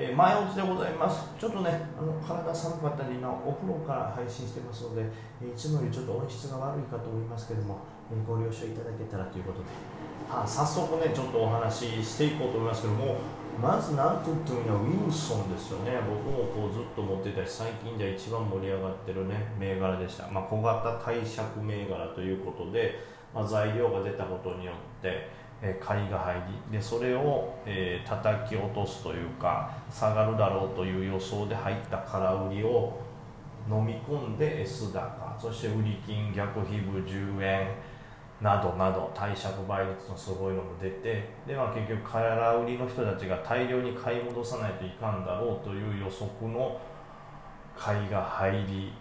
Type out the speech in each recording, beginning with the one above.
えー、前落ちでございます。ちょっとね、あの体寒かったり、今、お風呂から配信してますので、えいつもよりちょっと音質が悪いかと思いますけども、えー、ご了承いただけたらということで、はあ、早速ね、ちょっとお話ししていこうと思いますけども、まず何と言ってもいいのはウィルソンですよね。僕もこうずっと持ってたし、最近では一番盛り上がってるね、銘柄でした。まあ、小型貸借銘柄ということで、まあ、材料が出たことによって、え買いが入りでそれを、えー、叩き落とすというか下がるだろうという予想で入った空売りを飲み込んで S 高そして売り金逆皮膚10円などなど貸借倍率のすごいのも出てで、まあ、結局空売りの人たちが大量に買い戻さないといかんだろうという予測の買いが入り、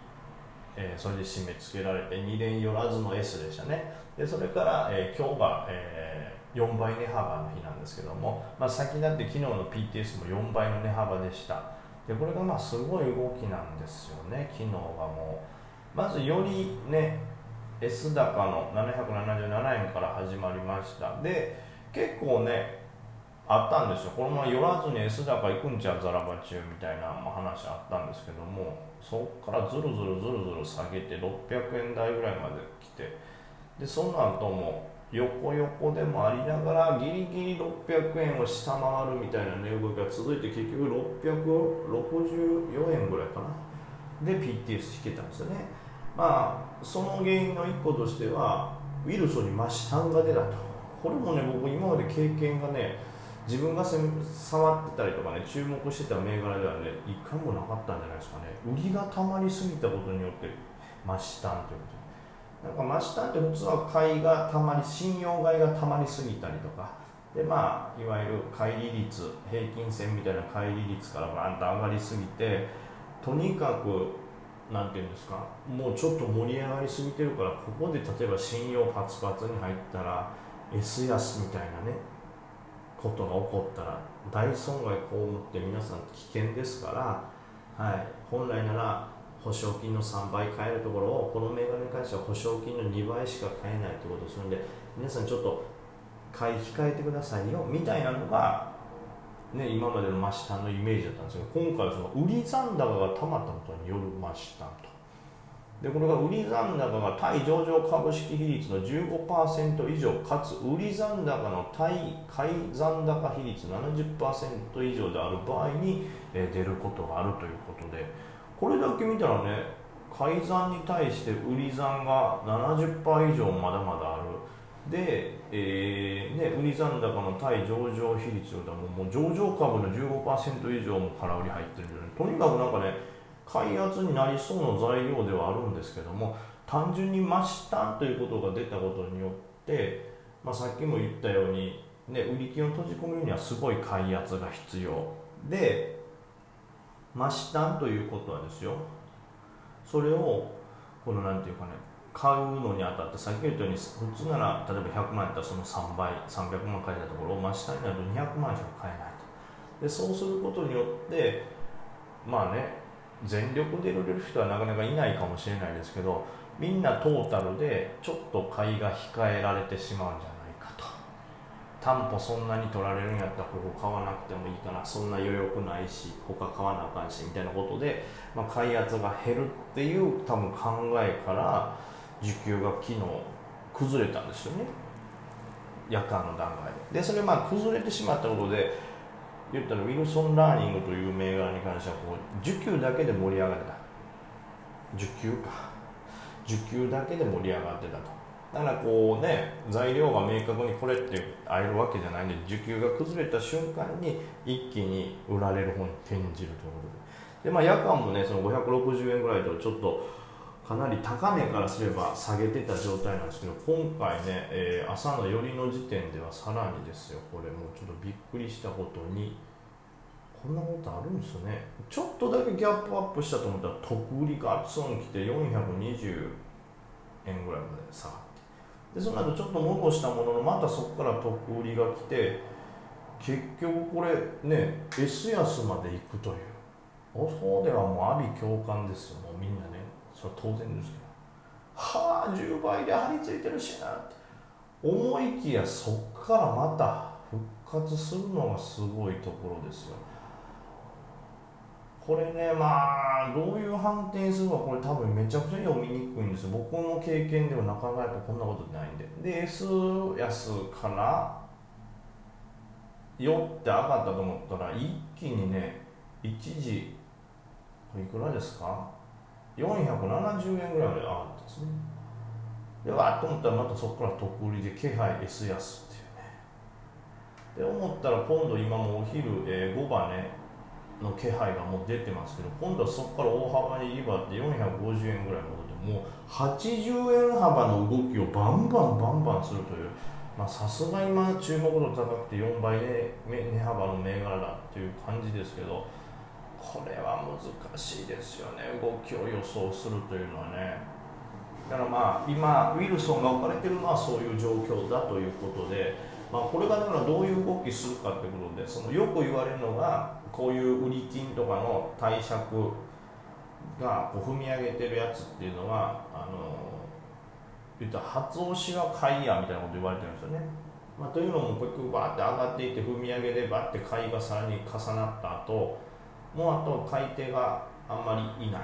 えー、それで締め付けられて2連寄らずの S でしたね。でそれから、えー、今日が、えー4倍値幅の日なんですけども、まあ、先だって昨日の PTS も4倍の値幅でした。でこれがまあすごい動きなんですよね昨日はもう。まずよりね S 高の777円から始まりました。で結構ねあったんですよ。このまま寄らずに S 高行くんちゃうザラバ中みたいな話あったんですけどもそこからずるずるずるずる下げて600円台ぐらいまで来て。でその後も横横でもありながらギリギリ600円を下回るみたいな値動きが続いて結局664円ぐらいかな。で PTS 引けたんですよね。まあその原因の一個としてはウィルソンに真下が出たと。これもね僕今まで経験がね自分が触ってたりとかね注目してた銘柄ではね一回もなかったんじゃないですかね。売りがたまりすぎたことによって真下ということ。なんか真下って普通は買いがたまり信用買いがたまりすぎたりとか。でまあいわゆる乖離率平均線みたいな乖離率からバンと上がりすぎてとにかくなんていうんですかもうちょっと盛り上がりすぎてるからここで例えば信用パツパツに入ったら S 安みたいなねことが起こったら大損害被って皆さん危険ですから、はい、本来なら保証金の3倍買えるところをこの銘柄に関しては保証金の2倍しか買えないということするので皆さんちょっと買い控えてくださいよみたいなのが、ね、今までの真下のイメージだったんですけど今回はその売り残高がたまったことによる真下と。でこれが売り残高が対上場株式比率の15%以上かつ売り残高の対買い残高比率70%以上である場合に、出ることがあるということで。これだけ見たらね改ざんに対して売り残が70%以上まだまだある。で、えーね、売り残高の対上場比率はもう上場株の15%以上も空売り入ってるんで、とにかくなんかね開発になりそうな材料ではあるんですけども単純に増したということが出たことによって、まあ、さっきも言ったように、ね、売り金を閉じ込めるにはすごい開発が必要。で増したということはですよ。それをこのなんていうかね買うのにあたってさっき言ったように普通なら例えば100万やったらその3倍300万買えたところを真下になると200万しか買えないと。でそうすることによってまあね全力で売れる人はなかなかいないかもしれないですけどみんなトータルでちょっと買いが控えられてしまうんじゃない担保そんなに取られるんやったらここ買わなくてもいいかな。そんな余力ないし他買わなあかんしみたいなことで、まあ、買い圧が減るっていう多分考えから需給が昨日崩れたんですよね。夜間の段階で。でそれまあ崩れてしまったことで言ったらウィルソン・ラーニングという銘柄に関してはこう需給だけで盛り上がってた。需給か。需給だけで盛り上がってたと。だからこうね材料が明確にこれって会えるわけじゃないんで需給が崩れた瞬間に一気に売られる方に転じるということで。で、まあ、夜間もねその560円ぐらいとちょっとかなり高値からすれば下げてた状態なんですけど今回ね、えー、朝の寄りの時点ではさらにですよ。これもうちょっとびっくりしたことに。こんなことあるんですよね。ちょっとだけギャップアップしたと思ったら特売りガツン来て420円ぐらいまで下がって。でその後ちょっと戻したもののまたそこから特売りが来て結局これね S 安まで行くという。そうではもう阿鼻共感ですよもうみんなね。それは当然ですけど。はあ10倍で張り付いてるしなって。思いきやそっからまた復活するのがすごいところですよ。これねまあどういう反転するかこれ多分めちゃくちゃ読みにくいんですよ。僕の経験でもなかなかこんなことないんで。で S 安から4って上がったと思ったら一気にね一時いくらですか？470円ぐらいまで上がったんですね。でわっと思ったらまたそこから特売りで気配 S 安っていうね。で思ったら今度今もお昼、えー、5番ねの気配がもう出てますけど今度はそこから大幅にリバーって450円ぐらい戻ってもう80円幅の動きをバンバンバンバンするというさすが今注目度高くて4倍で値幅の銘柄だっていう感じですけどこれは難しいですよね。動きを予想するというのはね。だからまあ今ウィルソンが置かれてるのはそういう状況だということで、まあ、これがだからどういう動きするかってことでそのよく言われるのがこういう売り金とかの貸借がこう踏み上げてるやつっていうのはあの言ったら初押しは買いやみたいなこと言われてるんですよね。まあ、というのも結局バーって上がっていって踏み上げでバーって買いがさらに重なった後もうあと買い手があんまりいない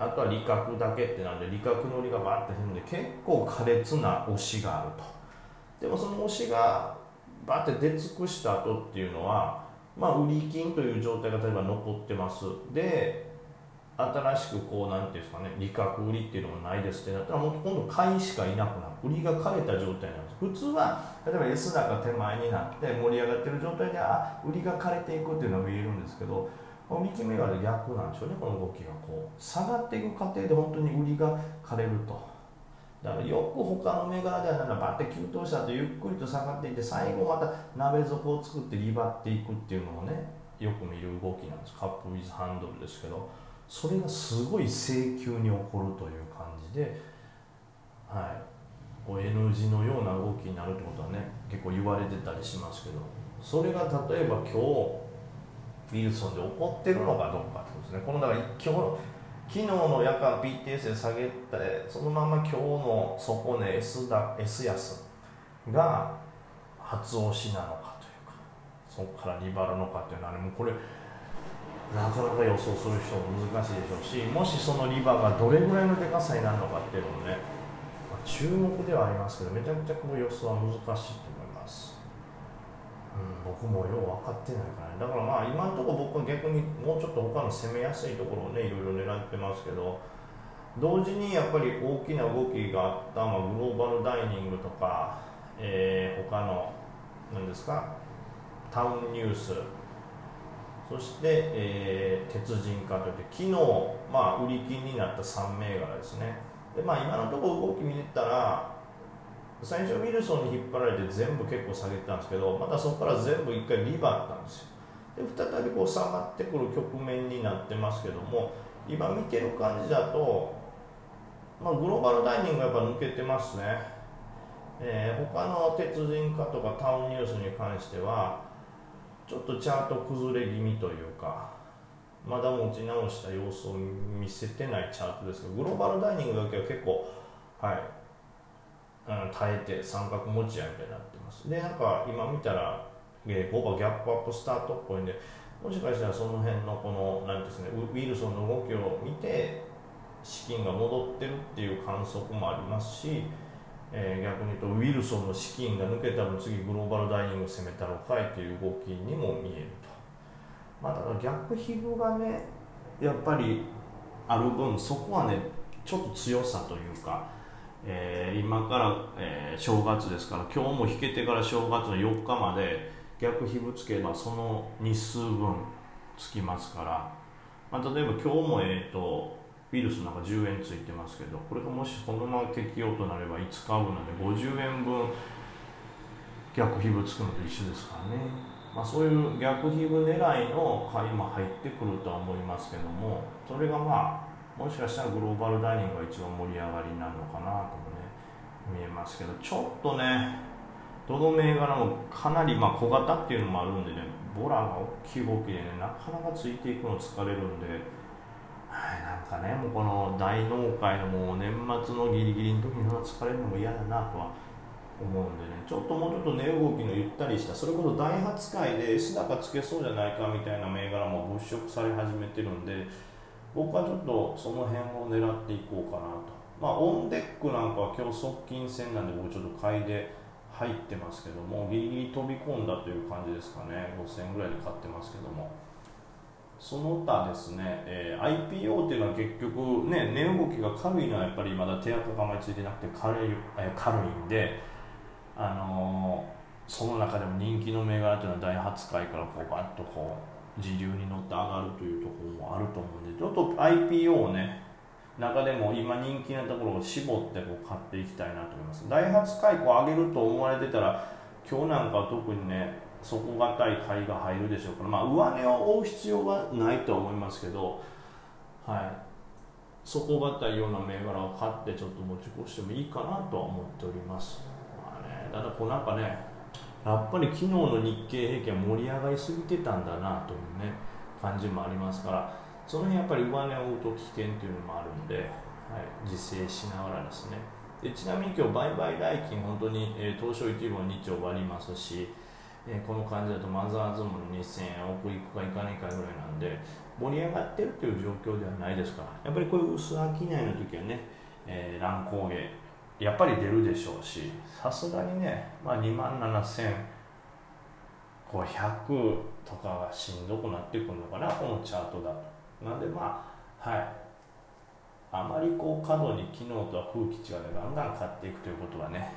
あとは利確だけってなんで利確のりがバーって踏んで結構苛烈な押しがあるとでもその押しがバーって出尽くした後っていうのはまあ売り金という状態が例えば残ってます。で新しくこうなんていうんですかね利確売りっていうのもないですってなったらもう今度買いしかいなくなる。売りが枯れた状態なんです。普通は例えば S 高手前になって盛り上がってる状態であ売りが枯れていくっていうのは見えるんですけど見決めが逆なんでしょうねこの動きがこう。下がっていく過程で本当に売りが枯れると。だからよく他の銘柄ではバッて急騰したとゆっくりと下がっていって最後また鍋底を作ってリバっていくっていうのをねよく見る動きなんです。カップウィズハンドルですけどそれがすごい請求に起こるという感じで、はい、こう N 字のような動きになるってことはね結構言われてたりしますけどそれが例えば今日ウィルソンで起こってるのかどうかってことですね。このだから今日昨日の夜間 PTS で下げてそのまま今日の底値 S, だ S 安が発押しなのかというかそこからリバルのかっていうのはねもうこれなかなか予想する人も難しいでしょうしもしそのリバーがどれぐらいのでかさになるのかっていうのもね、まあ、注目ではありますけどめちゃくちゃこの予想は難しい、僕もよう分かってないからね。だからまあ今のところ僕は逆にもうちょっと他の攻めやすいところをねいろいろ狙ってますけど同時にやっぱり大きな動きがあった、まあ、グローバルダイニングとか、えー、他の何ですかタウンニュース。そして、えー、鉄人化といって昨日、まあ、売り金になった3銘柄ですね。で、まあ、今のところ動き見てたら最初ウィルソンに引っ張られて全部結構下げてたんですけどまたそこから全部1回リバーったんですよ。で再びこう下がってくる局面になってますけども今見てる感じだと、まあ、グローバルダイニングやっぱ抜けてますね、えー、他の鉄人化とかタウンニュースに関してはちょっとチャート崩れ気味というかまだ持ち直した様子を見せてないチャートですけどグローバルダイニングだけは結構はい、うん、耐えて三角持ち合いみたいになってます。でなんか今見たらえー5がギャップアップスタートっぽいんでもしかしたらその辺のこの何ですねウィルソンの動きを見て資金が戻ってるっていう観測もありますしえー、逆に言うとウィルソンの資金が抜けたら次グローバルダイニング攻めたのかいという動きにも見えると、まあ、ただ逆皮膚がねやっぱりある分そこはねちょっと強さというか、えー、今から、えー、正月ですから今日も引けてから正月の4日まで逆皮膚つけばその日数分つきますから、まあ、例えば今日もえっ、ー、とウイルスなんか10円ついてますけどこれがもしこのまま適用となれば5日分なので50円分逆皮膚つくのと一緒ですからね、まあ、そういう逆皮膚狙いの買いも入ってくるとは思いますけどもそれがまあもしかしたらグローバルダイニングが一番盛り上がりになるのかなともね見えますけどちょっとねどの銘柄もかなりま小型っていうのもあるんでねボラが大きい動きでねなかなかついていくの疲れるんではい、なんかね、もうこの大納会のもう年末のギリギリの時に疲れるのも嫌だなとは思うんでねちょっともうちょっと値動きのゆったりしたそれこそダイハツ界で S 高つけそうじゃないかみたいな銘柄も物色され始めてるんで僕はちょっとその辺を狙っていこうかなと。まあオンデックなんかは今日側近戦なんで僕ちょっと買いで入ってますけどもギリギリ飛び込んだという感じですかね。5000円ぐらいで買ってますけども。その他ですね、えー、IPO っていうのは結局ね値動きが軽いのはやっぱりまだ手垢があまりついてなくて軽い,、えー、軽いんであのー、その中でも人気の銘柄というのは大発会からこうバッとこう時流に乗って上がるというところもあると思うんでちょっと IPO をね中でも今人気なところを絞ってこう買っていきたいなと思います。ダイハツ解雇上げると思われてたら今日なんか特にね底堅い買いが入るでしょうからまあ上値を追う必要はないとは思いますけどはい。底堅いような銘柄を買ってちょっと持ち越してもいいかなとは思っております。まあねただこうなんかねやっぱり昨日の日経平均は盛り上がりすぎてたんだなというね感じもありますからその辺やっぱり上値を追うと危険というのもあるんで、はい、自制しながらですね。でちなみに今日売買代金本当に、えー、東証一部2兆割りますし、えー、この感じだとマザーズも2000円奥行くかいかないかぐらいなんで盛り上がってるという状況ではないですからやっぱりこういう薄商いの時はね、えー、乱高下やっぱり出るでしょうしさすがにね、まあ、2万7500とかがしんどくなってくるのかなこのチャートだと。なんでまあはい。あまりこう過度に昨日とは空気違うでガンガン買っていくということはね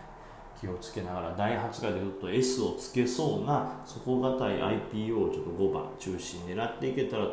気をつけながら第8回でちょっと S をつけそうな底堅い IPO をちょっと5番中心狙っていけたらと